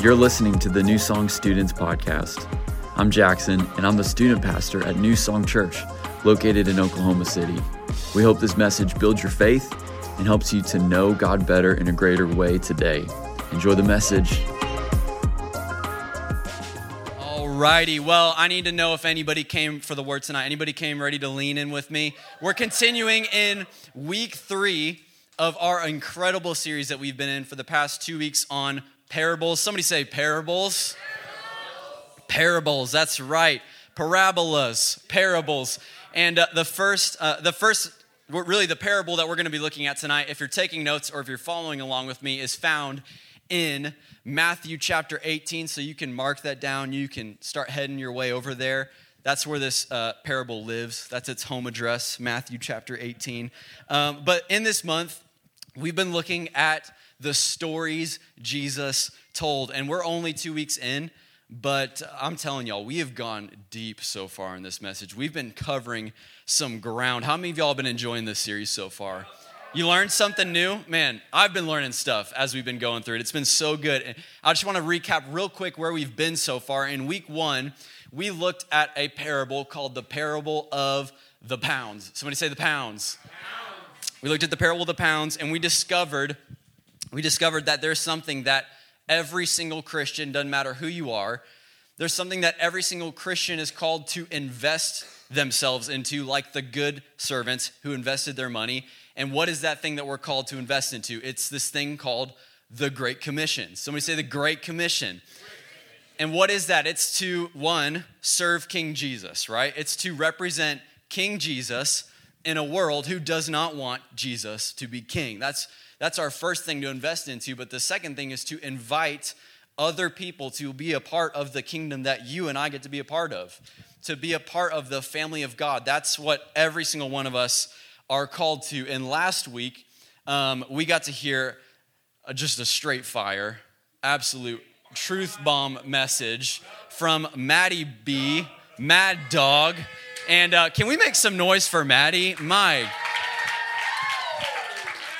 You're listening to the New Song Students Podcast. I'm Jackson, and I'm the student pastor at New Song Church, located in Oklahoma City. We hope this message builds your faith and helps you to know God better in a greater way today. Enjoy the message. Alrighty, well, I need to know if anybody came for the word tonight. Anybody came ready to lean in with me? We're continuing in week three of our incredible series that we've been in for the past two weeks on parables. Somebody say parables. Parables, parables that's right. Parabolas, parables. And uh, the first, uh, the first, really the parable that we're going to be looking at tonight, if you're taking notes or if you're following along with me, is found in Matthew chapter 18. So you can mark that down. You can start heading your way over there. That's where this uh, parable lives. That's its home address, Matthew chapter 18. Um, but in this month, We've been looking at the stories Jesus told, and we're only two weeks in, but I'm telling y'all, we have gone deep so far in this message. We've been covering some ground. How many of y'all have been enjoying this series so far? You learned something new? Man, I've been learning stuff as we've been going through it. It's been so good. And I just want to recap real quick where we've been so far. In week one, we looked at a parable called the parable of the pounds. Somebody say the pounds. We looked at the parable of the pounds and we discovered we discovered that there's something that every single Christian doesn't matter who you are, there's something that every single Christian is called to invest themselves into like the good servants who invested their money. And what is that thing that we're called to invest into? It's this thing called the Great Commission. Somebody say the Great Commission. And what is that? It's to one, serve King Jesus, right? It's to represent King Jesus in a world who does not want Jesus to be king. That's, that's our first thing to invest into. But the second thing is to invite other people to be a part of the kingdom that you and I get to be a part of, to be a part of the family of God. That's what every single one of us are called to. And last week, um, we got to hear just a straight fire, absolute truth bomb message from Maddie B, Mad Dog. And uh, can we make some noise for Maddie? My.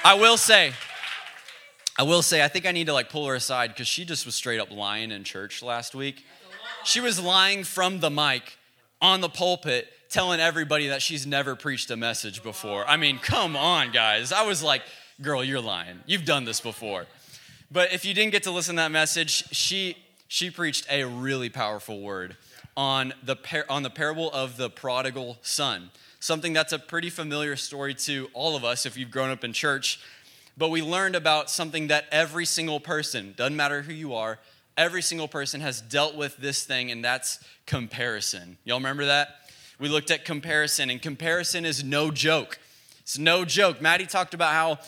I will say, I will say, I think I need to like pull her aside because she just was straight up lying in church last week. She was lying from the mic on the pulpit, telling everybody that she's never preached a message before. I mean, come on, guys. I was like, girl, you're lying. You've done this before. But if you didn't get to listen to that message, she she preached a really powerful word on the, par- on the parable of the prodigal son, something that's a pretty familiar story to all of us if you've grown up in church. But we learned about something that every single person, doesn't matter who you are, every single person has dealt with this thing, and that's comparison. Y'all remember that? We looked at comparison, and comparison is no joke. It's no joke. Maddie talked about how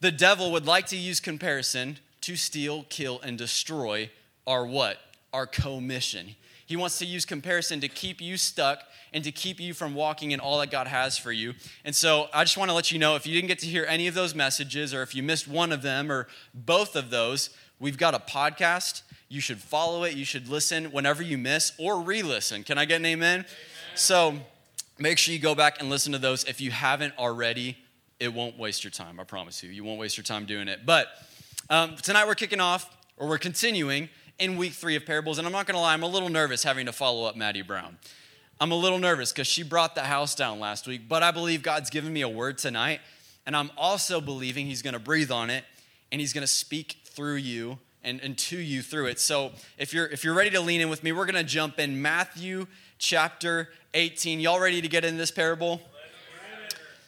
the devil would like to use comparison to steal, kill, and destroy our what? Our commission. He wants to use comparison to keep you stuck and to keep you from walking in all that God has for you. And so I just want to let you know if you didn't get to hear any of those messages or if you missed one of them or both of those, we've got a podcast. You should follow it. You should listen whenever you miss or re listen. Can I get an amen? amen? So make sure you go back and listen to those. If you haven't already, it won't waste your time. I promise you. You won't waste your time doing it. But um, tonight we're kicking off, or we're continuing in week three of parables. And I'm not going to lie, I'm a little nervous having to follow up Maddie Brown. I'm a little nervous because she brought the house down last week, but I believe God's given me a word tonight. And I'm also believing He's going to breathe on it and He's going to speak through you and, and to you through it. So if you're, if you're ready to lean in with me, we're going to jump in Matthew chapter 18. Y'all ready to get in this parable?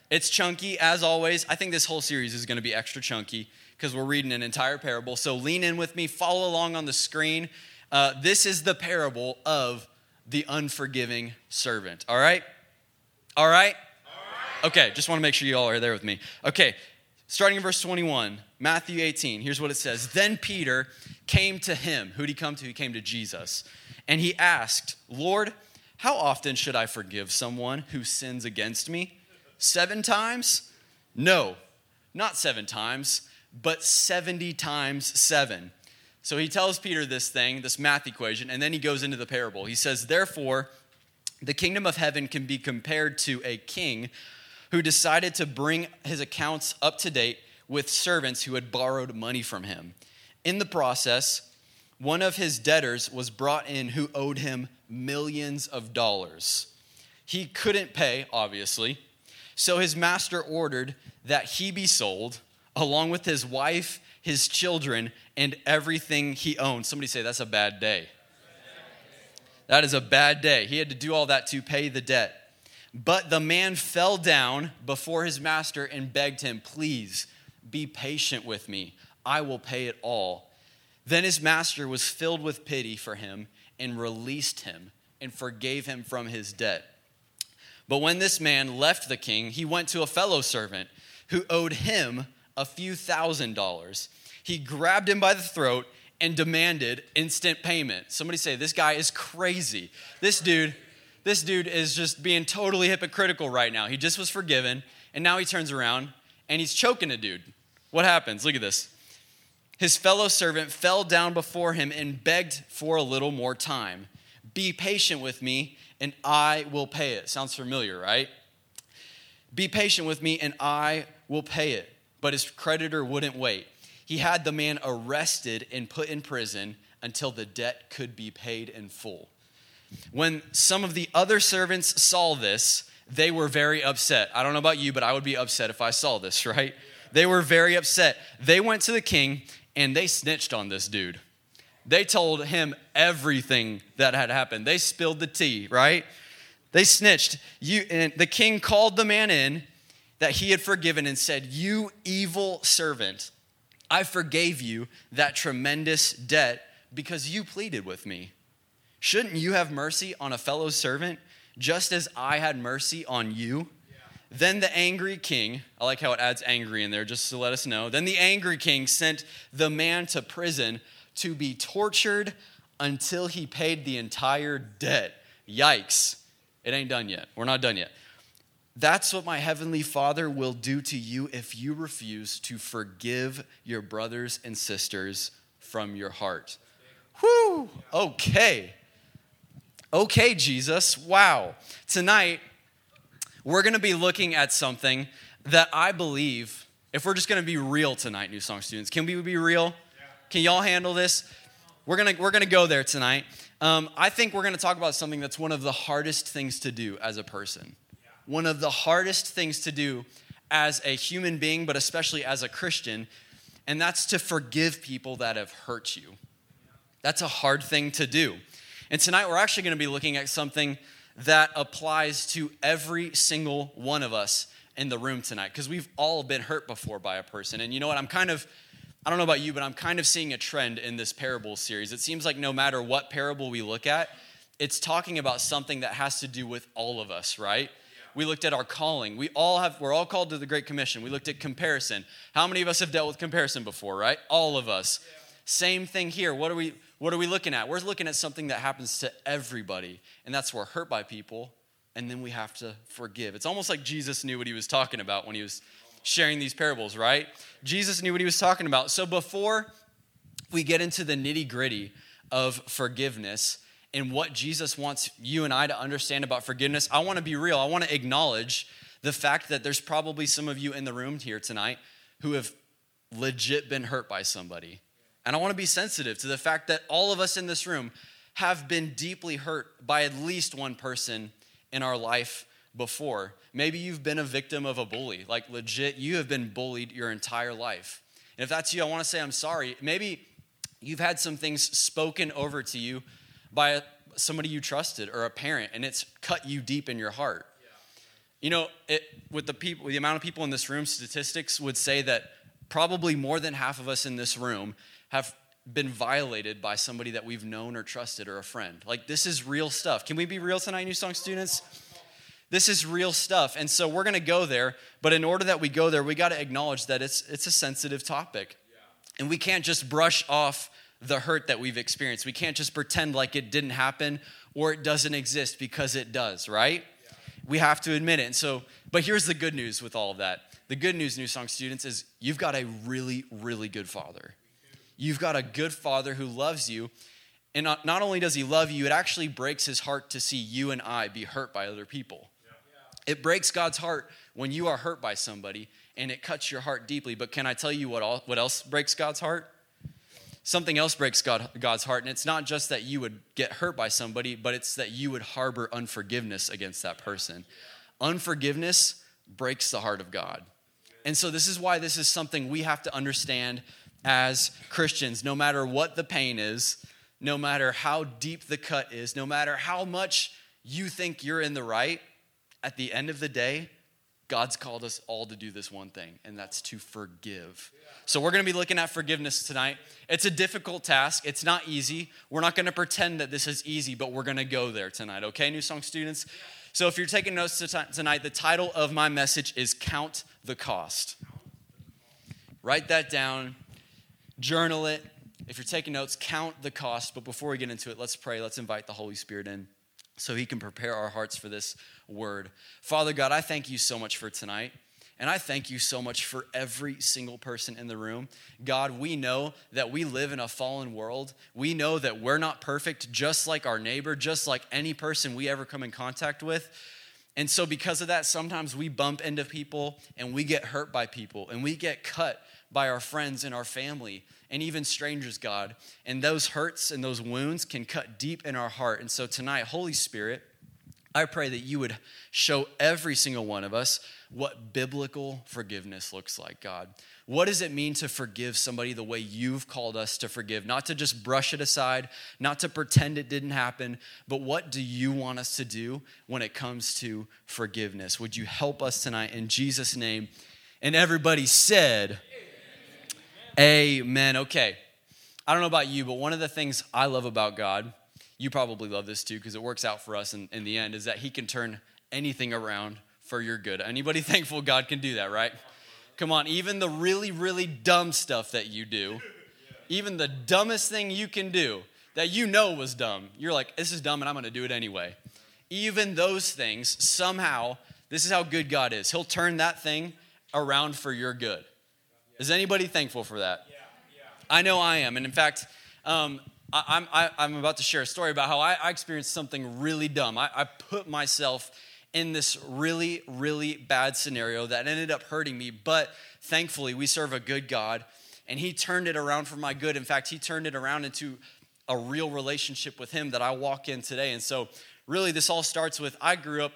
It's chunky, as always. I think this whole series is going to be extra chunky because we're reading an entire parable. So lean in with me, follow along on the screen. Uh, this is the parable of the unforgiving servant. All right? All right? All right. Okay, just want to make sure you all are there with me. Okay, starting in verse 21, Matthew 18, here's what it says Then Peter came to him. Who'd he come to? He came to Jesus. And he asked, Lord, how often should I forgive someone who sins against me? Seven times? No, not seven times but 70 times 7. So he tells Peter this thing, this math equation, and then he goes into the parable. He says, Therefore, the kingdom of heaven can be compared to a king who decided to bring his accounts up to date with servants who had borrowed money from him. In the process, one of his debtors was brought in who owed him millions of dollars. He couldn't pay, obviously, so his master ordered that he be sold along with his wife, his children, and everything he owned. Somebody say, That's a bad day. That is a bad day. He had to do all that to pay the debt. But the man fell down before his master and begged him, Please be patient with me. I will pay it all. Then his master was filled with pity for him and released him and forgave him from his debt. But when this man left the king, he went to a fellow servant who owed him a few thousand dollars. He grabbed him by the throat and demanded instant payment. Somebody say, This guy is crazy. This dude, this dude is just being totally hypocritical right now. He just was forgiven, and now he turns around and he's choking a dude. What happens? Look at this. His fellow servant fell down before him and begged for a little more time. Be patient with me, and I will pay it. Sounds familiar, right? Be patient with me, and I will pay it. But his creditor wouldn't wait. He had the man arrested and put in prison until the debt could be paid in full. When some of the other servants saw this, they were very upset. I don't know about you, but I would be upset if I saw this, right? They were very upset. They went to the king and they snitched on this dude. They told him everything that had happened. They spilled the tea, right? They snitched. You and the king called the man in that he had forgiven and said, "You evil servant, I forgave you that tremendous debt because you pleaded with me. Shouldn't you have mercy on a fellow servant just as I had mercy on you?" Then the angry king, I like how it adds angry in there just to let us know. Then the angry king sent the man to prison to be tortured until he paid the entire debt. Yikes. It ain't done yet. We're not done yet. That's what my heavenly Father will do to you if you refuse to forgive your brothers and sisters from your heart. Whew. Okay. Okay, Jesus. Wow. Tonight, we're going to be looking at something that I believe, if we're just going to be real tonight, New Song students, can we be real? Can y'all handle this? We're going to we're going to go there tonight. Um, I think we're going to talk about something that's one of the hardest things to do as a person. One of the hardest things to do as a human being, but especially as a Christian, and that's to forgive people that have hurt you. That's a hard thing to do. And tonight we're actually going to be looking at something that applies to every single one of us in the room tonight because we've all been hurt before by a person. And you know what? I'm kind of, I don't know about you, but I'm kind of seeing a trend in this parable series. It seems like no matter what parable we look at, it's talking about something that has to do with all of us, right? We looked at our calling. We all have, we're all called to the Great Commission. We looked at comparison. How many of us have dealt with comparison before, right? All of us. Same thing here. What are we, what are we looking at? We're looking at something that happens to everybody, and that's we're hurt by people, and then we have to forgive. It's almost like Jesus knew what he was talking about when he was sharing these parables, right? Jesus knew what he was talking about. So before we get into the nitty gritty of forgiveness and what Jesus wants you and I to understand about forgiveness, I want to be real. I want to acknowledge the fact that there's probably some of you in the room here tonight who have legit been hurt by somebody and I want to be sensitive to the fact that all of us in this room have been deeply hurt by at least one person in our life before. Maybe you've been a victim of a bully, like legit, you have been bullied your entire life. And if that's you, I want to say I'm sorry. Maybe you've had some things spoken over to you by somebody you trusted or a parent, and it's cut you deep in your heart. Yeah. You know, it, with the people, the amount of people in this room, statistics would say that probably more than half of us in this room have been violated by somebody that we've known or trusted or a friend. Like, this is real stuff. Can we be real tonight, New Song students? This is real stuff. And so we're going to go there, but in order that we go there, we got to acknowledge that it's, it's a sensitive topic. And we can't just brush off the hurt that we've experienced. We can't just pretend like it didn't happen or it doesn't exist because it does, right? Yeah. We have to admit it. And so, but here's the good news with all of that. The good news, New Song students, is you've got a really, really good father. You've got a good father who loves you. And not, not only does he love you, it actually breaks his heart to see you and I be hurt by other people. Yeah. It breaks God's heart when you are hurt by somebody and it cuts your heart deeply. But can I tell you what, all, what else breaks God's heart? Something else breaks God, God's heart, and it's not just that you would get hurt by somebody, but it's that you would harbor unforgiveness against that person. Unforgiveness breaks the heart of God. And so, this is why this is something we have to understand as Christians. No matter what the pain is, no matter how deep the cut is, no matter how much you think you're in the right, at the end of the day, God's called us all to do this one thing, and that's to forgive. So, we're gonna be looking at forgiveness tonight. It's a difficult task, it's not easy. We're not gonna pretend that this is easy, but we're gonna go there tonight, okay, New Song students? So, if you're taking notes tonight, the title of my message is Count the Cost. Write that down, journal it. If you're taking notes, count the cost. But before we get into it, let's pray. Let's invite the Holy Spirit in so he can prepare our hearts for this word. Father God, I thank you so much for tonight. And I thank you so much for every single person in the room. God, we know that we live in a fallen world. We know that we're not perfect, just like our neighbor, just like any person we ever come in contact with. And so, because of that, sometimes we bump into people and we get hurt by people and we get cut by our friends and our family and even strangers, God. And those hurts and those wounds can cut deep in our heart. And so, tonight, Holy Spirit, I pray that you would show every single one of us what biblical forgiveness looks like, God. What does it mean to forgive somebody the way you've called us to forgive? Not to just brush it aside, not to pretend it didn't happen, but what do you want us to do when it comes to forgiveness? Would you help us tonight in Jesus' name? And everybody said, Amen. Okay. I don't know about you, but one of the things I love about God you probably love this too because it works out for us in, in the end, is that He can turn anything around for your good. Anybody thankful God can do that, right? Come on, even the really, really dumb stuff that you do, even the dumbest thing you can do that you know was dumb, you're like, this is dumb and I'm gonna do it anyway. Even those things, somehow, this is how good God is. He'll turn that thing around for your good. Is anybody thankful for that? I know I am. And in fact, um, I, I, I'm about to share a story about how I, I experienced something really dumb. I, I put myself in this really, really bad scenario that ended up hurting me, but thankfully, we serve a good God, and He turned it around for my good. In fact, He turned it around into a real relationship with Him that I walk in today. And so, really, this all starts with I grew up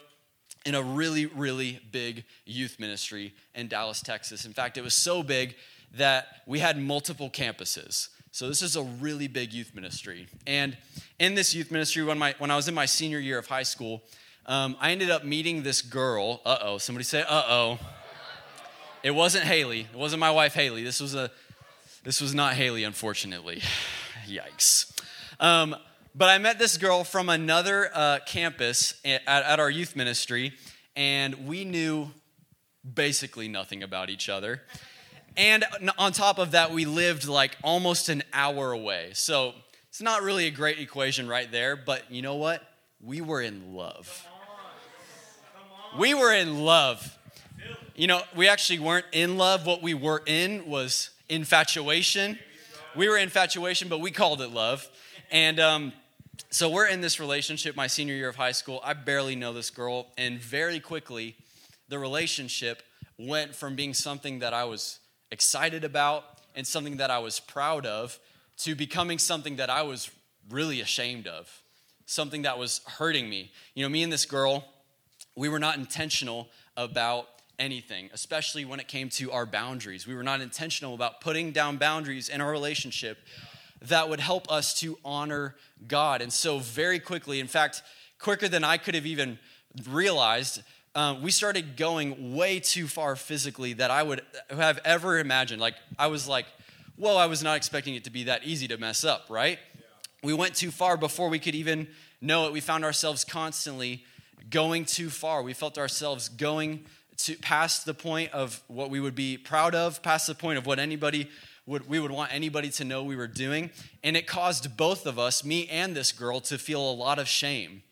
in a really, really big youth ministry in Dallas, Texas. In fact, it was so big that we had multiple campuses. So this is a really big youth ministry. And in this youth ministry, when, my, when I was in my senior year of high school, um, I ended up meeting this girl. Uh oh, somebody say, uh oh. It wasn't Haley. It wasn't my wife Haley. This was a, this was not Haley, unfortunately. Yikes. Um, but I met this girl from another uh, campus at, at our youth ministry, and we knew basically nothing about each other. And on top of that, we lived like almost an hour away. So it's not really a great equation right there, but you know what? We were in love. We were in love. You know, we actually weren't in love. What we were in was infatuation. We were infatuation, but we called it love. And um, so we're in this relationship my senior year of high school. I barely know this girl. And very quickly, the relationship went from being something that I was excited about and something that I was proud of to becoming something that I was really ashamed of, something that was hurting me. You know, me and this girl, we were not intentional about anything, especially when it came to our boundaries. We were not intentional about putting down boundaries in our relationship that would help us to honor God. And so, very quickly, in fact, quicker than I could have even realized, um, we started going way too far physically that I would have ever imagined. Like, I was like, whoa, I was not expecting it to be that easy to mess up, right? Yeah. We went too far before we could even know it. We found ourselves constantly going too far. We felt ourselves going to past the point of what we would be proud of, past the point of what anybody would we would want anybody to know we were doing, and it caused both of us, me and this girl, to feel a lot of shame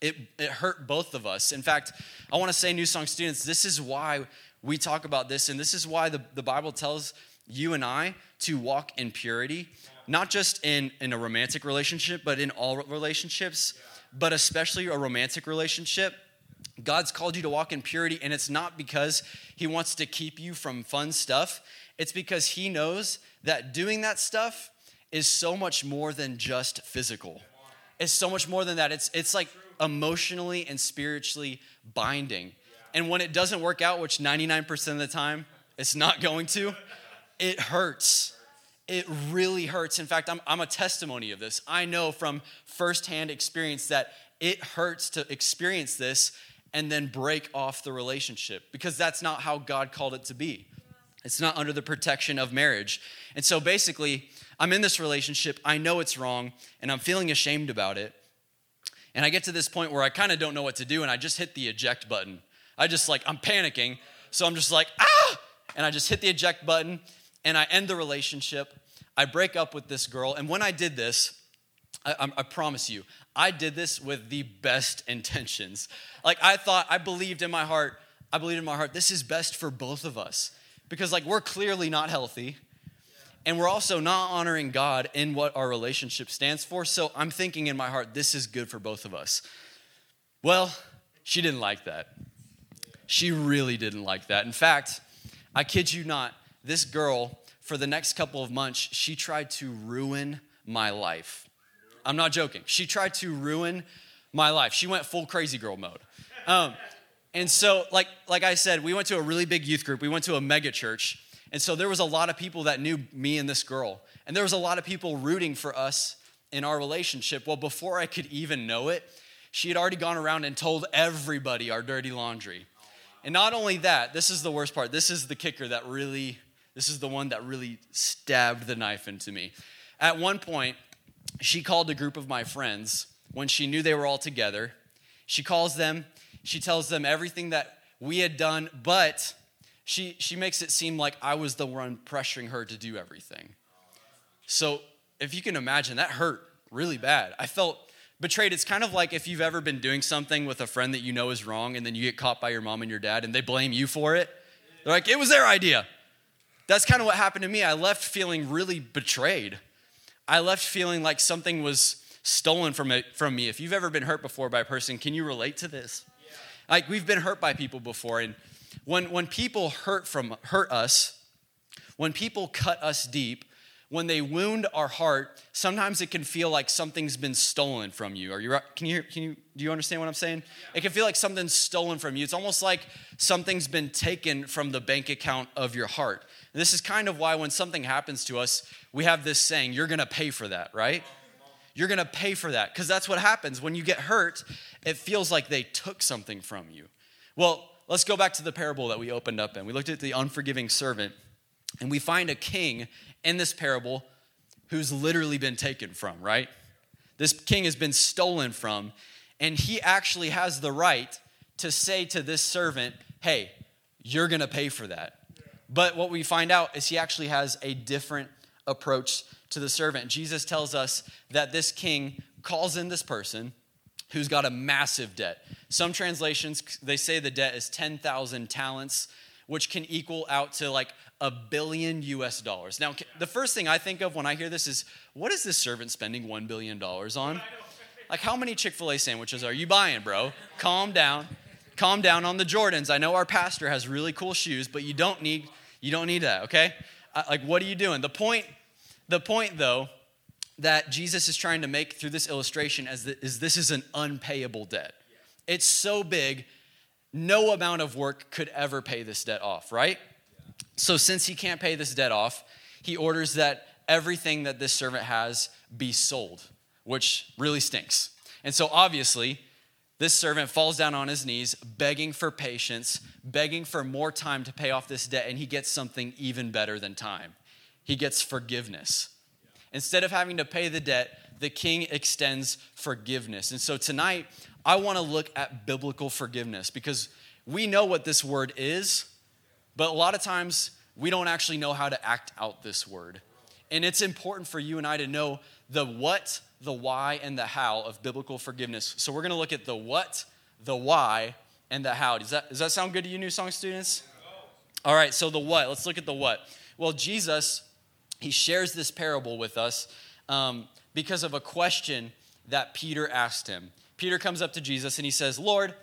it, it hurt both of us. In fact, I want to say, New Song students, this is why we talk about this, and this is why the, the Bible tells you and I to walk in purity, not just in, in a romantic relationship, but in all relationships, but especially a romantic relationship. God's called you to walk in purity, and it's not because He wants to keep you from fun stuff. It's because He knows that doing that stuff is so much more than just physical. It's so much more than that. It's, it's like emotionally and spiritually binding. And when it doesn't work out, which 99% of the time it's not going to, it hurts. It really hurts. In fact, I'm, I'm a testimony of this. I know from firsthand experience that it hurts to experience this and then break off the relationship because that's not how God called it to be. It's not under the protection of marriage. And so basically, I'm in this relationship, I know it's wrong, and I'm feeling ashamed about it. And I get to this point where I kind of don't know what to do, and I just hit the eject button. I just like, I'm panicking. So I'm just like, ah! And I just hit the eject button, and I end the relationship. I break up with this girl. And when I did this, I, I, promise you, I did this with the best intentions. Like I thought, I believed in my heart, I believed in my heart, this is best for both of us. Because like we're clearly not healthy. And we're also not honoring God in what our relationship stands for. So I'm thinking in my heart, this is good for both of us. Well, she didn't like that. She really didn't like that. In fact, I kid you not, this girl, for the next couple of months, she tried to ruin my life. I'm not joking. She tried to ruin my life. She went full crazy girl mode. Um, and so, like, like I said, we went to a really big youth group. We went to a mega church. And so there was a lot of people that knew me and this girl. And there was a lot of people rooting for us in our relationship. Well, before I could even know it, she had already gone around and told everybody our dirty laundry. And not only that, this is the worst part. This is the kicker that really, this is the one that really stabbed the knife into me. At one point, she called a group of my friends when she knew they were all together. She calls them, she tells them everything that we had done, but she, she makes it seem like I was the one pressuring her to do everything. So if you can imagine, that hurt really bad. I felt betrayed. It's kind of like if you've ever been doing something with a friend that you know is wrong, and then you get caught by your mom and your dad, and they blame you for it. They're like, it was their idea. That's kind of what happened to me. I left feeling really betrayed. I left feeling like something was stolen from, it, from me. If you've ever been hurt before by a person, can you relate to this? Yeah. Like we've been hurt by people before, and when, when people hurt from hurt us, when people cut us deep, when they wound our heart, sometimes it can feel like something's been stolen from you. Are you can you can you do you understand what I'm saying? It can feel like something's stolen from you. It's almost like something's been taken from the bank account of your heart. And this is kind of why when something happens to us, we have this saying, you're going to pay for that, right? You're going to pay for that because that's what happens when you get hurt. It feels like they took something from you. Well, let's go back to the parable that we opened up in. We looked at the unforgiving servant and we find a king in this parable who's literally been taken from, right? This king has been stolen from, and he actually has the right to say to this servant, Hey, you're gonna pay for that. But what we find out is he actually has a different approach to the servant. Jesus tells us that this king calls in this person who's got a massive debt. Some translations, they say the debt is 10,000 talents, which can equal out to like a billion US dollars. Now, the first thing I think of when I hear this is what is this servant spending $1 billion on? Like, how many Chick fil A sandwiches are you buying, bro? Calm down. Calm down on the Jordans. I know our pastor has really cool shoes, but you don't need, you don't need that, okay? Uh, like, what are you doing? The point, the point though, that Jesus is trying to make through this illustration is, this is an unpayable debt. It's so big, no amount of work could ever pay this debt off, right? So, since he can't pay this debt off, he orders that everything that this servant has be sold, which really stinks. And so, obviously, this servant falls down on his knees, begging for patience, begging for more time to pay off this debt, and he gets something even better than time. He gets forgiveness. Instead of having to pay the debt, the king extends forgiveness. And so tonight, I want to look at biblical forgiveness because we know what this word is, but a lot of times, we don't actually know how to act out this word. And it's important for you and I to know the what, the why, and the how of biblical forgiveness. So we're going to look at the what, the why, and the how. Does that, does that sound good to you, New Song students? All right, so the what. Let's look at the what. Well, Jesus, he shares this parable with us um, because of a question that Peter asked him. Peter comes up to Jesus and he says, Lord,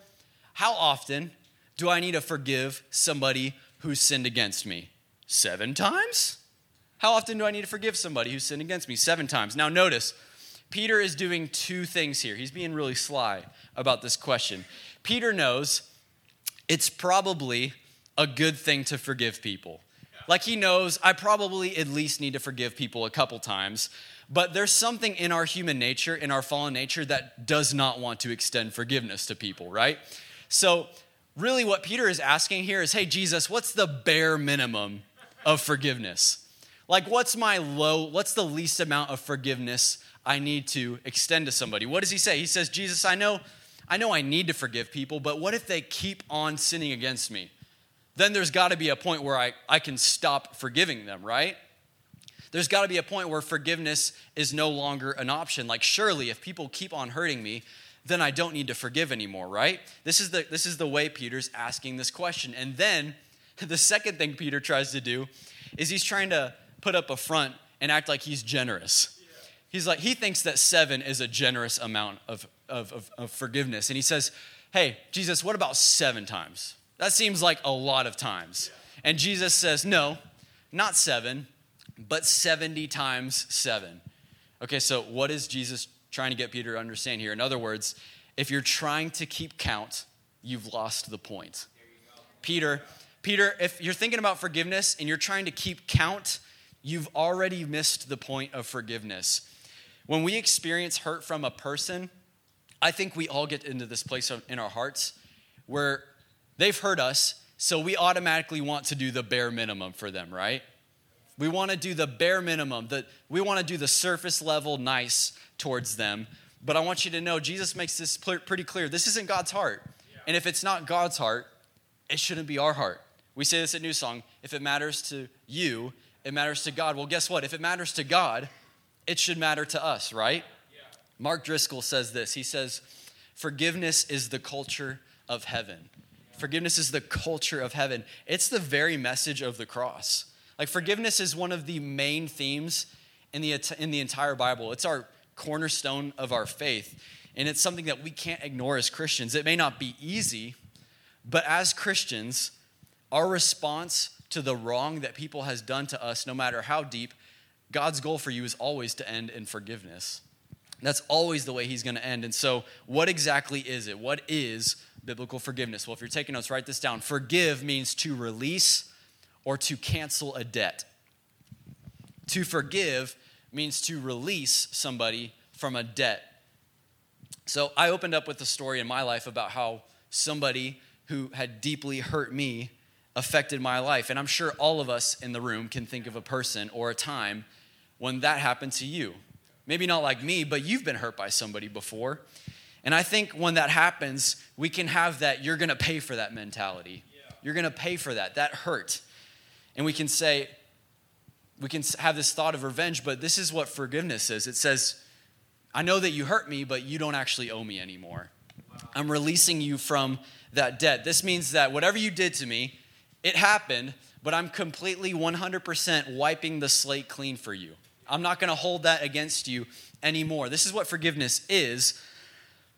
how often do I need to forgive somebody who sinned against me? Seven times? How often do I need to forgive somebody who sinned against me? Seven times. Now, notice, Peter is doing two things here. He's being really sly about this question. Peter knows it's probably a good thing to forgive people. Like he knows I probably at least need to forgive people a couple times, but there's something in our human nature, in our fallen nature, that does not want to extend forgiveness to people, right? So, really, what Peter is asking here is hey, Jesus, what's the bare minimum of forgiveness? Like, what's my low, what's the least amount of forgiveness I need to extend to somebody? What does he say? He says, Jesus, I know, I know I need to forgive people, but what if they keep on sinning against me? Then there's got to be a point where I, I can stop forgiving them, right? There's got to be a point where forgiveness is no longer an option. Like, surely, if people keep on hurting me, then I don't need to forgive anymore, right? This is the, this is the way Peter's asking this question. And then the second thing Peter tries to do is he's trying to put up a front and act like he's generous. He's like, he thinks that seven is a generous amount of, of, of, of forgiveness. And he says, Hey, Jesus, what about seven times? That seems like a lot of times. And Jesus says, No, not seven, but 70 times seven. Okay, so what is Jesus trying to get Peter to understand here? In other words, if you're trying to keep count, you've lost the point. Peter, Peter, if you're thinking about forgiveness and you're trying to keep count, you've already missed the point of forgiveness. When we experience hurt from a person, I think we all get into this place in our hearts where they've hurt us, so we automatically want to do the bare minimum for them, right? We want to do the bare minimum, that we want to do the surface level nice towards them. But I want you to know Jesus makes this pretty clear. This isn't God's heart. And if it's not God's heart, it shouldn't be our heart. We say this at New Song if it matters to you, it matters to God. Well, guess what? If it matters to God, it should matter to us, right? Yeah. Mark Driscoll says this. He says, Forgiveness is the culture of heaven. Forgiveness is the culture of heaven. It's the very message of the cross. Like, forgiveness is one of the main themes in the, in the entire Bible. It's our cornerstone of our faith. And it's something that we can't ignore as Christians. It may not be easy, but as Christians, our response to the wrong that people has done to us, no matter how deep, God's goal for you is always to end in forgiveness. That's always the way he's going to end. And so, what exactly is it? What is biblical forgiveness? Well, if you're taking notes, write this down. Forgive means to release or to cancel a debt. To forgive means to release somebody from a debt. So I opened up with a story in my life about how somebody who had deeply hurt me affected my life. And I'm sure all of us in the room can think of a person or a time when that happened to you. Maybe not like me, but you've been hurt by somebody before. And I think when that happens, we can have that you're going to pay for that mentality. You're going to pay for that. That hurt. And we can say, we can have this thought of revenge, but this is what forgiveness is. It says, I know that you hurt me, but you don't actually owe me anymore. I'm releasing you from that debt. This means that whatever you did to me, it happened, but I'm completely 100% wiping the slate clean for you. I'm not going to hold that against you anymore. This is what forgiveness is.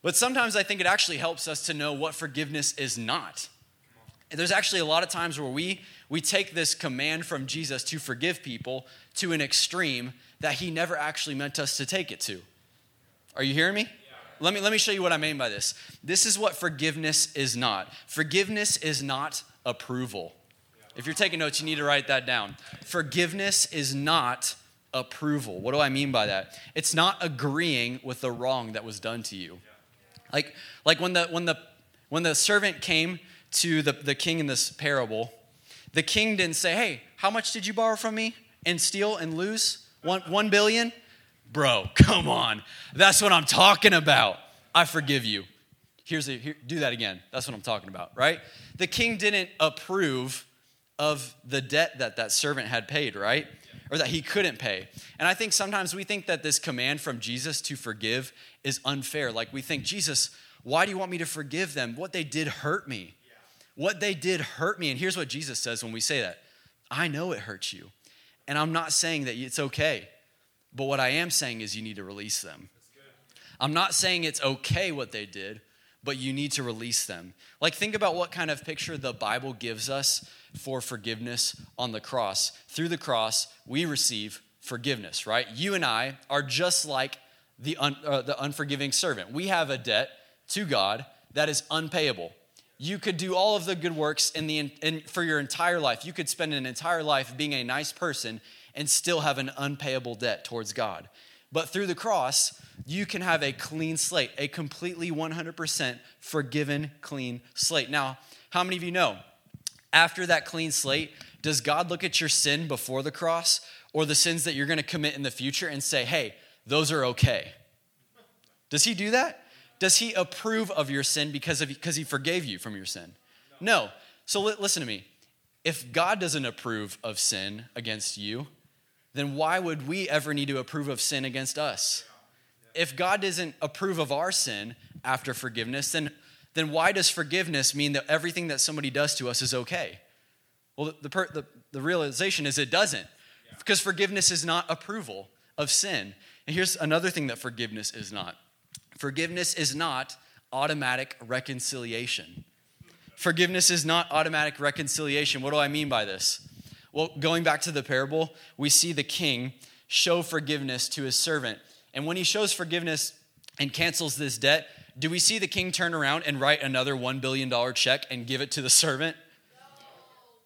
But sometimes I think it actually helps us to know what forgiveness is not. There's actually a lot of times where we we take this command from Jesus to forgive people to an extreme that he never actually meant us to take it to. Are you hearing me? Yeah. Let me let me show you what I mean by this. This is what forgiveness is not. Forgiveness is not approval. If you're taking notes, you need to write that down. Forgiveness is not approval. What do I mean by that? It's not agreeing with the wrong that was done to you. Like like when the when the when the servant came to the, the king in this parable the king didn't say, Hey, how much did you borrow from me and steal and lose? One, one billion? Bro, come on. That's what I'm talking about. I forgive you. Here's a, here, do that again. That's what I'm talking about, right? The king didn't approve of the debt that that servant had paid, right? Or that he couldn't pay. And I think sometimes we think that this command from Jesus to forgive is unfair. Like we think, Jesus, why do you want me to forgive them? What they did hurt me. What they did hurt me. And here's what Jesus says when we say that I know it hurts you. And I'm not saying that it's okay. But what I am saying is you need to release them. I'm not saying it's okay what they did, but you need to release them. Like, think about what kind of picture the Bible gives us for forgiveness on the cross. Through the cross, we receive forgiveness, right? You and I are just like the, un, uh, the unforgiving servant. We have a debt to God that is unpayable. You could do all of the good works in the, in, for your entire life. You could spend an entire life being a nice person and still have an unpayable debt towards God. But through the cross, you can have a clean slate, a completely 100% forgiven, clean slate. Now, how many of you know after that clean slate, does God look at your sin before the cross or the sins that you're going to commit in the future and say, hey, those are okay? Does He do that? Does He approve of your sin because, of, because He forgave you from your sin? No. So listen to me. If God doesn't approve of sin against you, then why would we ever need to approve of sin against us? If God doesn't approve of our sin after forgiveness, then, then why does forgiveness mean that everything that somebody does to us is okay? Well, the, the, the, the realization is it doesn't, because forgiveness is not approval of sin. And here's another thing that forgiveness is not forgiveness is not automatic reconciliation. Forgiveness is not automatic reconciliation. What do I mean by this? Well, going back to the parable, we see the king show forgiveness to his servant. And when he shows forgiveness and cancels this debt, do we see the king turn around and write another $1 billion check and give it to the servant?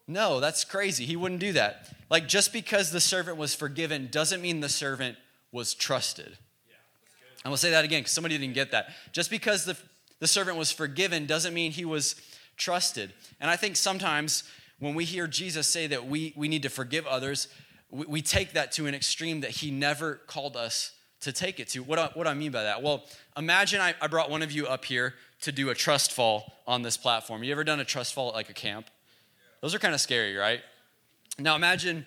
No, that's crazy. He wouldn't do that. Like, just because the servant was forgiven doesn't mean the servant was trusted. I'm gonna say that again because somebody didn't get that. Just because the, the servant was forgiven doesn't mean he was trusted. And I think sometimes when we hear Jesus say that we, we need to forgive others, we, we take that to an extreme that he never called us to take it to. What do, what I mean by that? Well, imagine I, I brought one of you up here to do a trust fall on this platform. You ever done a trust fall at like a camp? Those are kind of scary, right? Now imagine,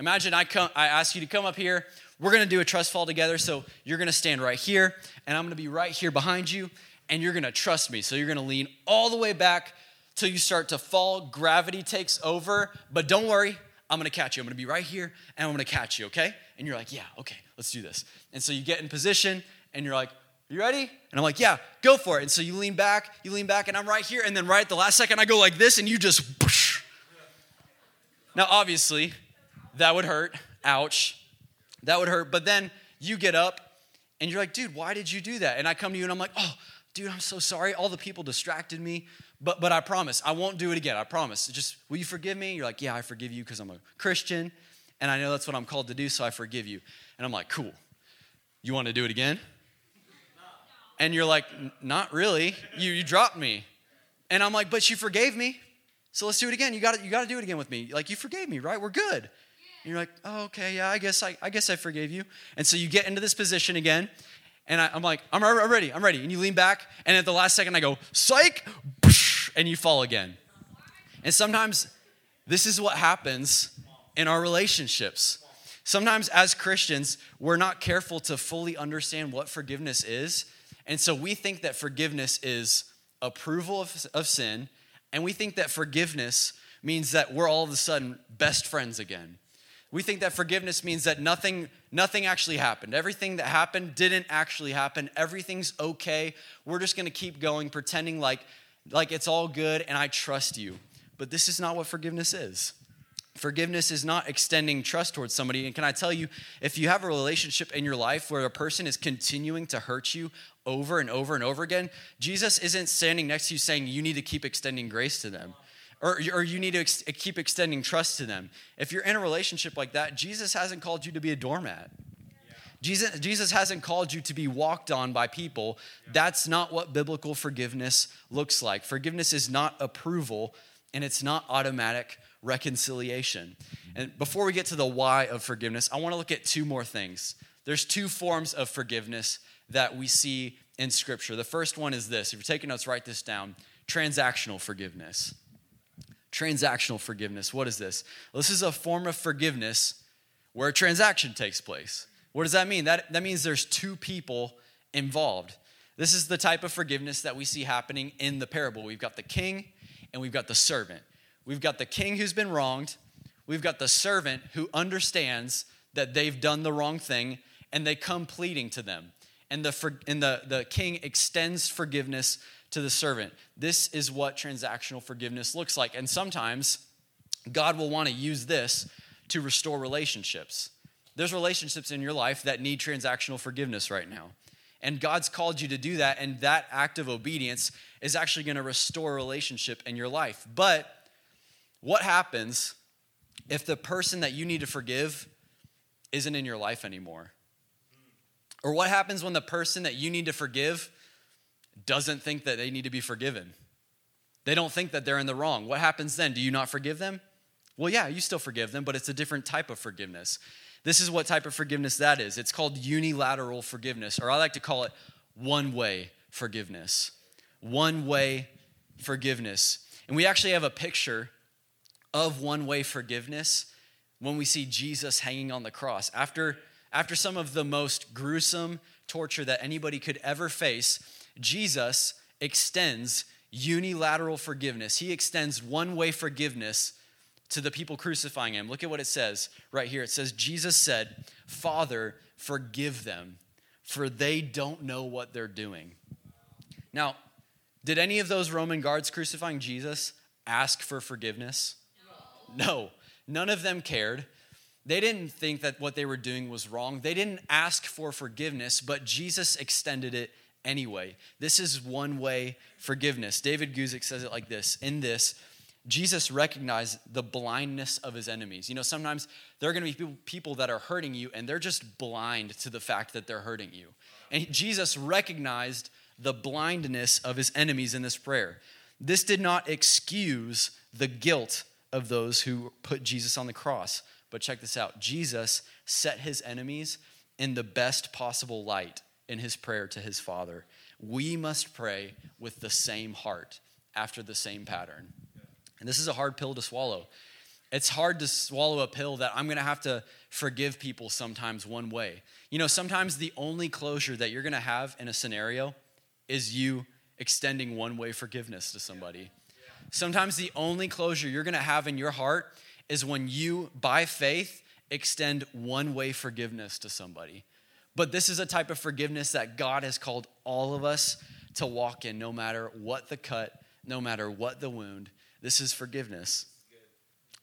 imagine I come, I ask you to come up here. We're gonna do a trust fall together. So you're gonna stand right here, and I'm gonna be right here behind you, and you're gonna trust me. So you're gonna lean all the way back till you start to fall. Gravity takes over, but don't worry, I'm gonna catch you. I'm gonna be right here and I'm gonna catch you, okay? And you're like, yeah, okay, let's do this. And so you get in position and you're like, you ready? And I'm like, yeah, go for it. And so you lean back, you lean back, and I'm right here. And then right at the last second, I go like this, and you just. Whoosh. Now, obviously, that would hurt. Ouch. That would hurt. But then you get up and you're like, dude, why did you do that? And I come to you and I'm like, oh, dude, I'm so sorry. All the people distracted me. But, but I promise, I won't do it again. I promise. Just, will you forgive me? You're like, yeah, I forgive you because I'm a Christian and I know that's what I'm called to do, so I forgive you. And I'm like, cool. You want to do it again? And you're like, not really. You, you dropped me. And I'm like, but you forgave me. So let's do it again. You got you got to do it again with me. Like you forgave me, right? We're good. And you're like, oh, okay, yeah, I guess I, I guess I forgave you. And so you get into this position again, and I, am like, I'm, I'm ready, I'm ready. And you lean back, and at the last second, I go, psych, and you fall again. And sometimes this is what happens in our relationships. Sometimes, as Christians, we're not careful to fully understand what forgiveness is. And so we think that forgiveness is approval of, of sin, and we think that forgiveness means that we're all of a sudden best friends again. We think that forgiveness means that nothing, nothing actually happened. Everything that happened didn't actually happen. Everything's okay. We're just gonna keep going, pretending like, like it's all good and I trust you. But this is not what forgiveness is. Forgiveness is not extending trust towards somebody. And can I tell you, if you have a relationship in your life where a person is continuing to hurt you over and over and over again, Jesus isn't standing next to you saying you need to keep extending grace to them or, or you need to ex- keep extending trust to them. If you're in a relationship like that, Jesus hasn't called you to be a doormat. Jesus, Jesus hasn't called you to be walked on by people. That's not what biblical forgiveness looks like. Forgiveness is not approval and it's not automatic reconciliation. And before we get to the why of forgiveness, I want to look at two more things. There's two forms of forgiveness that we see in Scripture. The first one is this if you're taking notes, write this down transactional forgiveness. Transactional forgiveness. What is this? Well, this is a form of forgiveness where a transaction takes place. What does that mean? That, that means there's two people involved. This is the type of forgiveness that we see happening in the parable. We've got the king and we've got the servant. We've got the king who's been wronged, we've got the servant who understands that they've done the wrong thing and they come pleading to them. And the, and the, the king extends forgiveness to the servant. This is what transactional forgiveness looks like. And sometimes God will want to use this to restore relationships. There's relationships in your life that need transactional forgiveness right now. And God's called you to do that, and that act of obedience is actually going to restore a relationship in your life. But what happens if the person that you need to forgive isn't in your life anymore? Or what happens when the person that you need to forgive doesn't think that they need to be forgiven? They don't think that they're in the wrong. What happens then? Do you not forgive them? Well, yeah, you still forgive them, but it's a different type of forgiveness. This is what type of forgiveness that is. It's called unilateral forgiveness, or I like to call it one way forgiveness. One way forgiveness. And we actually have a picture of one way forgiveness when we see Jesus hanging on the cross. After, after some of the most gruesome torture that anybody could ever face, Jesus extends unilateral forgiveness. He extends one way forgiveness to the people crucifying him. Look at what it says right here. It says, Jesus said, Father, forgive them, for they don't know what they're doing. Now, did any of those Roman guards crucifying Jesus ask for forgiveness? No. no. None of them cared. They didn't think that what they were doing was wrong. They didn't ask for forgiveness, but Jesus extended it anyway. This is one way forgiveness. David Guzik says it like this In this, Jesus recognized the blindness of his enemies. You know, sometimes there are going to be people that are hurting you and they're just blind to the fact that they're hurting you. And Jesus recognized the blindness of his enemies in this prayer. This did not excuse the guilt of those who put Jesus on the cross. But check this out Jesus set his enemies in the best possible light in his prayer to his Father. We must pray with the same heart after the same pattern. And this is a hard pill to swallow. It's hard to swallow a pill that I'm to have to forgive people sometimes one way. You know, sometimes the only closure that you're to have in a scenario is you extending one way forgiveness to somebody. Sometimes the only closure you're to have in your heart is when you, by faith, extend one way forgiveness to somebody. But this is a type of forgiveness that God has called all of us to walk in, no matter what the cut, no matter what the wound. This is forgiveness.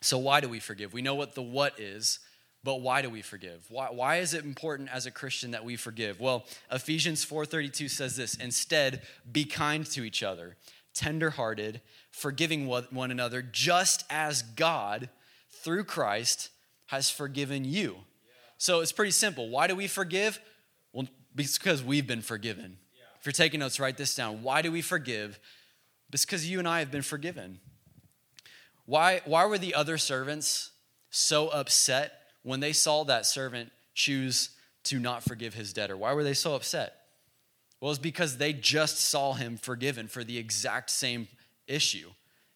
So, why do we forgive? We know what the what is, but why do we forgive? Why, why is it important as a Christian that we forgive? Well, Ephesians 4:32 says this, instead be kind to each other, tenderhearted, forgiving one another, just as God through Christ has forgiven you. So it's pretty simple. Why do we forgive? Well, because we've been forgiven. If you're taking notes, write this down. Why do we forgive? Because you and I have been forgiven. Why, why were the other servants so upset when they saw that servant choose to not forgive his debtor? Why were they so upset? Well, it's because they just saw him forgiven for the exact same issue,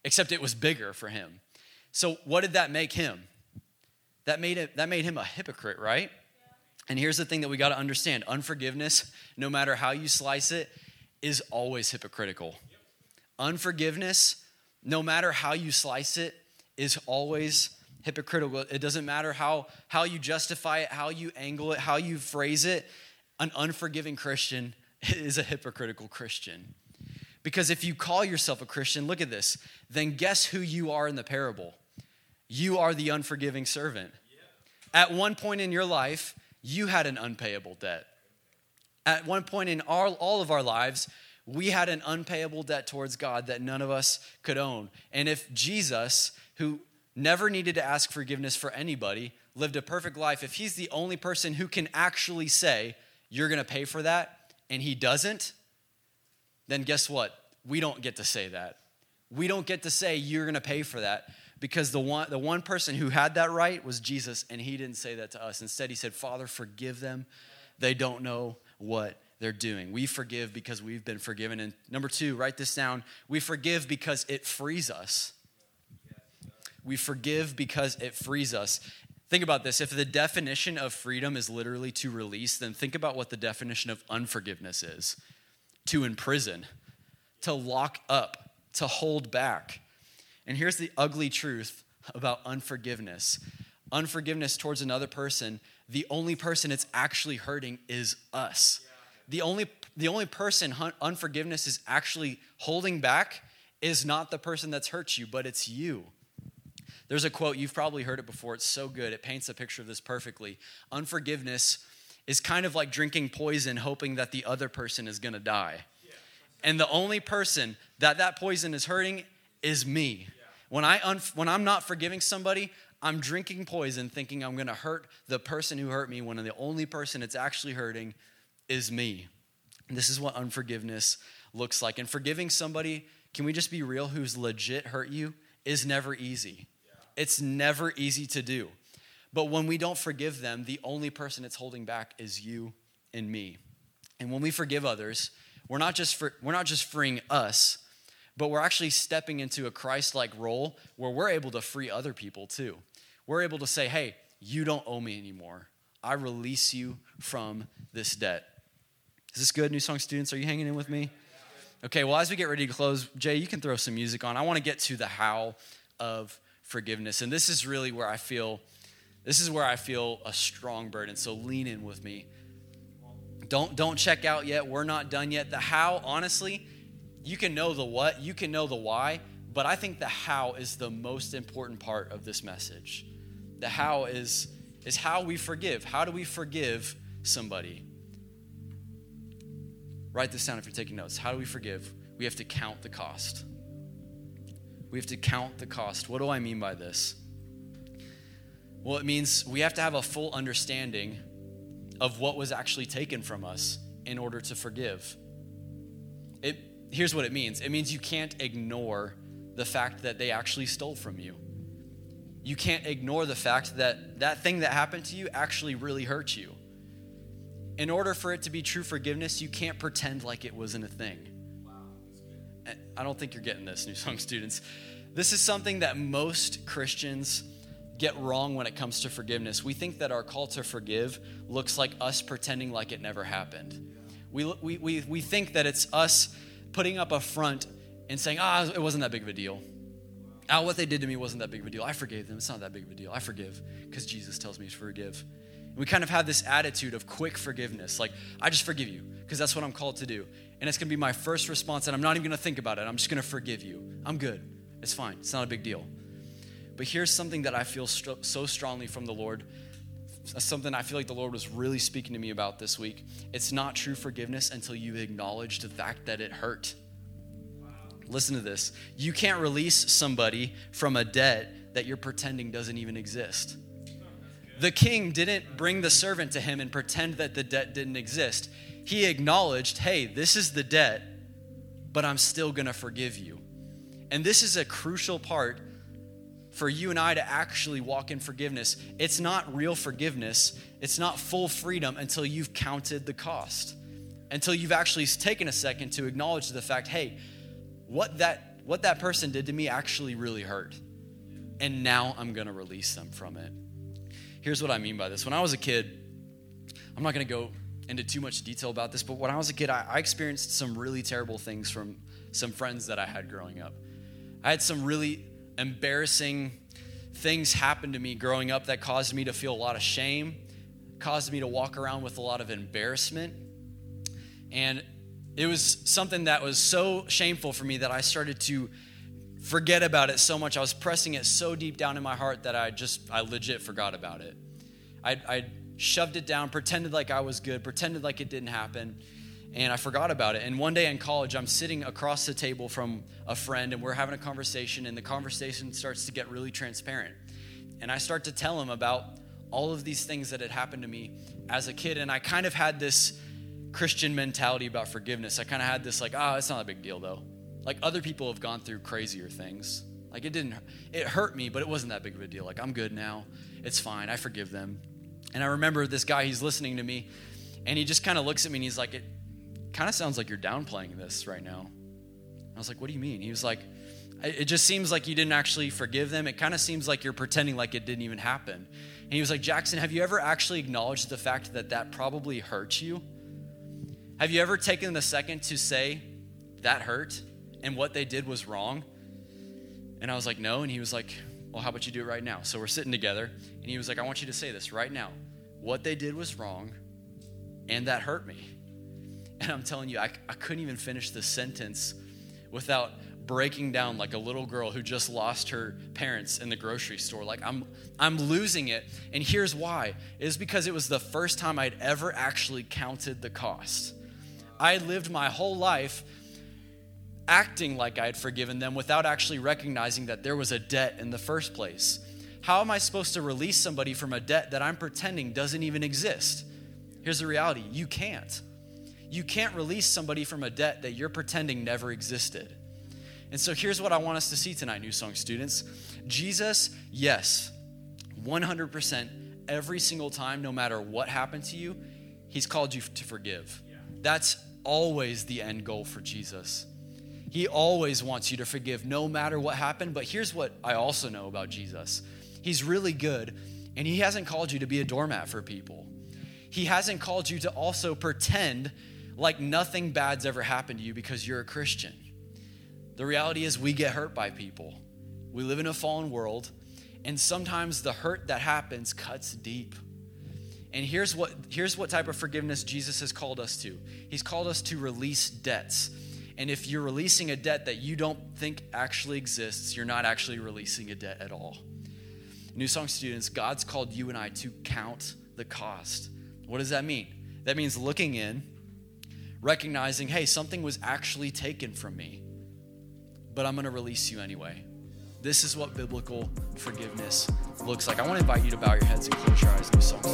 except it was bigger for him. So, what did that make him? That made, it, that made him a hypocrite, right? And here's the thing that we got to understand unforgiveness, no matter how you slice it, is always hypocritical. Unforgiveness no matter how you slice it, is always hypocritical. It doesn't matter how, how you justify it, how you angle it, how you phrase it. An unforgiving Christian is a hypocritical Christian. Because if you call yourself a Christian, look at this, then guess who you are in the parable? You are the unforgiving servant. At one point in your life, you had an unpayable debt. At one point in our, all of our lives, we had an unpayable debt towards God that none of us could own. And if Jesus, who never needed to ask forgiveness for anybody, lived a perfect life, if he's the only person who can actually say, You're going to pay for that, and he doesn't, then guess what? We don't get to say that. We don't get to say, You're going to pay for that. Because the one, the one person who had that right was Jesus, and he didn't say that to us. Instead, he said, Father, forgive them. They don't know what they're doing. We forgive because we've been forgiven. And number two, write this down. We forgive because it frees us. We forgive because it frees us. Think about this. If the definition of freedom is literally to release, then think about what the definition of unforgiveness is to imprison, to lock up, to hold back. And here's the ugly truth about unforgiveness unforgiveness towards another person, the only person it's actually hurting is us the only the only person unforgiveness is actually holding back is not the person that's hurt you, but it's you. There's a quote, you've probably heard it before. It's so good. It paints a picture of this perfectly. Unforgiveness is kind of like drinking poison, hoping that the other person is to die. And the only person that that poison is hurting is me. When, I un- when I'm not forgiving somebody, I'm drinking poison thinking I'm to hurt the person who hurt me when the only person it's actually hurting is me. And this is what unforgiveness looks like. And forgiving somebody, can we just be real, who's legit hurt you, is never easy. It's never easy to do. But when we don't forgive them, the only person it's holding back is you and me. And when we forgive others, we're not just for, we're not just freeing us, but we're actually stepping into a Christ-like role where we're able to free other people too. We're able to say, "Hey, you don't owe me anymore. I release you from this debt." Is this good, New Song students? Are you hanging in with me? Okay, well, as we get ready to close, Jay, you can throw some music on. I want to get to the how of forgiveness. And this is really where I feel this is where I feel a strong burden. So lean in with me. Don't don't check out yet. We're not done yet. The how, honestly, you can know the what, you can know the why, but I think the how is the most important part of this message. The how is is how we forgive. How do we forgive somebody? Write this down if you're taking notes. How do we forgive? We have to count the cost. We have to count the cost. What do I mean by this? Well, it means we have to have a full understanding of what was actually taken from us in order to forgive. It, here's what it means it means you can't ignore the fact that they actually stole from you. You can't ignore the fact that that thing that happened to you actually really hurt you. In order for it to be true forgiveness, you can't pretend like it wasn't a thing. I don't think you're getting this, New Song students. This is something that most Christians get wrong when it comes to forgiveness. We think that our call to forgive looks like us pretending like it never happened. We, we, we, we think that it's us putting up a front and saying, ah, oh, it wasn't that big of a deal. Ah, oh, what they did to me wasn't that big of a deal. I forgave them. It's not that big of a deal. I forgive because Jesus tells me to forgive. We kind of have this attitude of quick forgiveness. Like, I just forgive you because that's what I'm called to do. And it's going to be my first response, and I'm not even going to think about it. I'm just going to forgive you. I'm good. It's fine. It's not a big deal. But here's something that I feel st- so strongly from the Lord. Something I feel like the Lord was really speaking to me about this week. It's not true forgiveness until you acknowledge the fact that it hurt. Listen to this. You can't release somebody from a debt that you're pretending doesn't even exist. The king didn't bring the servant to him and pretend that the debt didn't exist. He acknowledged, hey, this is the debt, but I'm still gonna forgive you. And this is a crucial part for you and I to actually walk in forgiveness. It's not real forgiveness, it's not full freedom until you've counted the cost, until you've actually taken a second to acknowledge the fact, hey, what that, what that person did to me actually really hurt. And now I'm gonna release them from it. Here's what I mean by this. When I was a kid, I'm not going to go into too much detail about this, but when I was a kid, I, I, experienced some really terrible things from some friends that I had growing up. I had some really embarrassing things happen to me growing up that caused me to feel a lot of shame, caused me to walk around with a lot of embarrassment. And it was something that was so shameful for me that I started to forget about it so much. I was pressing it so deep down in my heart that I just, I legit forgot about it. I, I shoved it down, pretended like I was good, pretended like it didn't happen, and I forgot about it. And one day in college, I'm sitting across the table from a friend, and we're having a conversation, and the conversation starts to get really transparent. And I start to tell him about all of these things that had happened to me as a kid, and I kind of had this Christian mentality about forgiveness. I kind of had this, like, oh, it's not a big deal, though. Like other people have gone through crazier things. Like it didn't, it hurt me, but it wasn't that big of a deal. Like I'm good now. It's fine. I forgive them. And I remember this guy, he's listening to me, and he just kind of looks at me and he's like, it kind of sounds like you're downplaying this right now. I was like, what do you mean? He was like, it just seems like you didn't actually forgive them. It kind of seems like you're pretending like it didn't even happen. And he was like, Jackson, have you ever actually acknowledged the fact that that probably hurt you? Have you ever taken the second to say, that hurt? And what they did was wrong? And I was like, no. And he was like, well, how about you do it right now? So we're sitting together, and he was like, I want you to say this right now. What they did was wrong, and that hurt me. And I'm telling you, I, I couldn't even finish the sentence without breaking down like a little girl who just lost her parents in the grocery store. Like I'm I'm losing it. And here's why. is because it was the first time I'd ever actually counted the cost. I lived my whole life acting like I had forgiven them without actually recognizing that there was a debt in the first place. How am I supposed to release somebody from a debt that I'm pretending doesn't even exist? Here's the reality you can't. You can't release somebody from a debt that you're pretending never existed. And so here's what I want us to see tonight, New Song students. Jesus, yes, 100% every single time, no matter what happened to you, He's called you to forgive. That's always the end goal for Jesus. He always wants you to forgive no matter what happened. But here's what I also know about Jesus He's really good, and He hasn't called you to be a doormat for people. He hasn't called you to also pretend like nothing bad's ever happened to you because you're a Christian. The reality is, we get hurt by people. We live in a fallen world, and sometimes the hurt that happens cuts deep. And here's what, here's what type of forgiveness Jesus has called us to He's called us to release debts. And if you're releasing a debt that you don't think actually exists, you're not actually releasing a debt at all. New Song students, God's called you and I to count the cost. What does that mean? That means looking in, recognizing, hey, something was actually taken from me, but I'm going to release you anyway. This is what biblical forgiveness looks like. I want to invite you to bow your heads and close your eyes. New Song.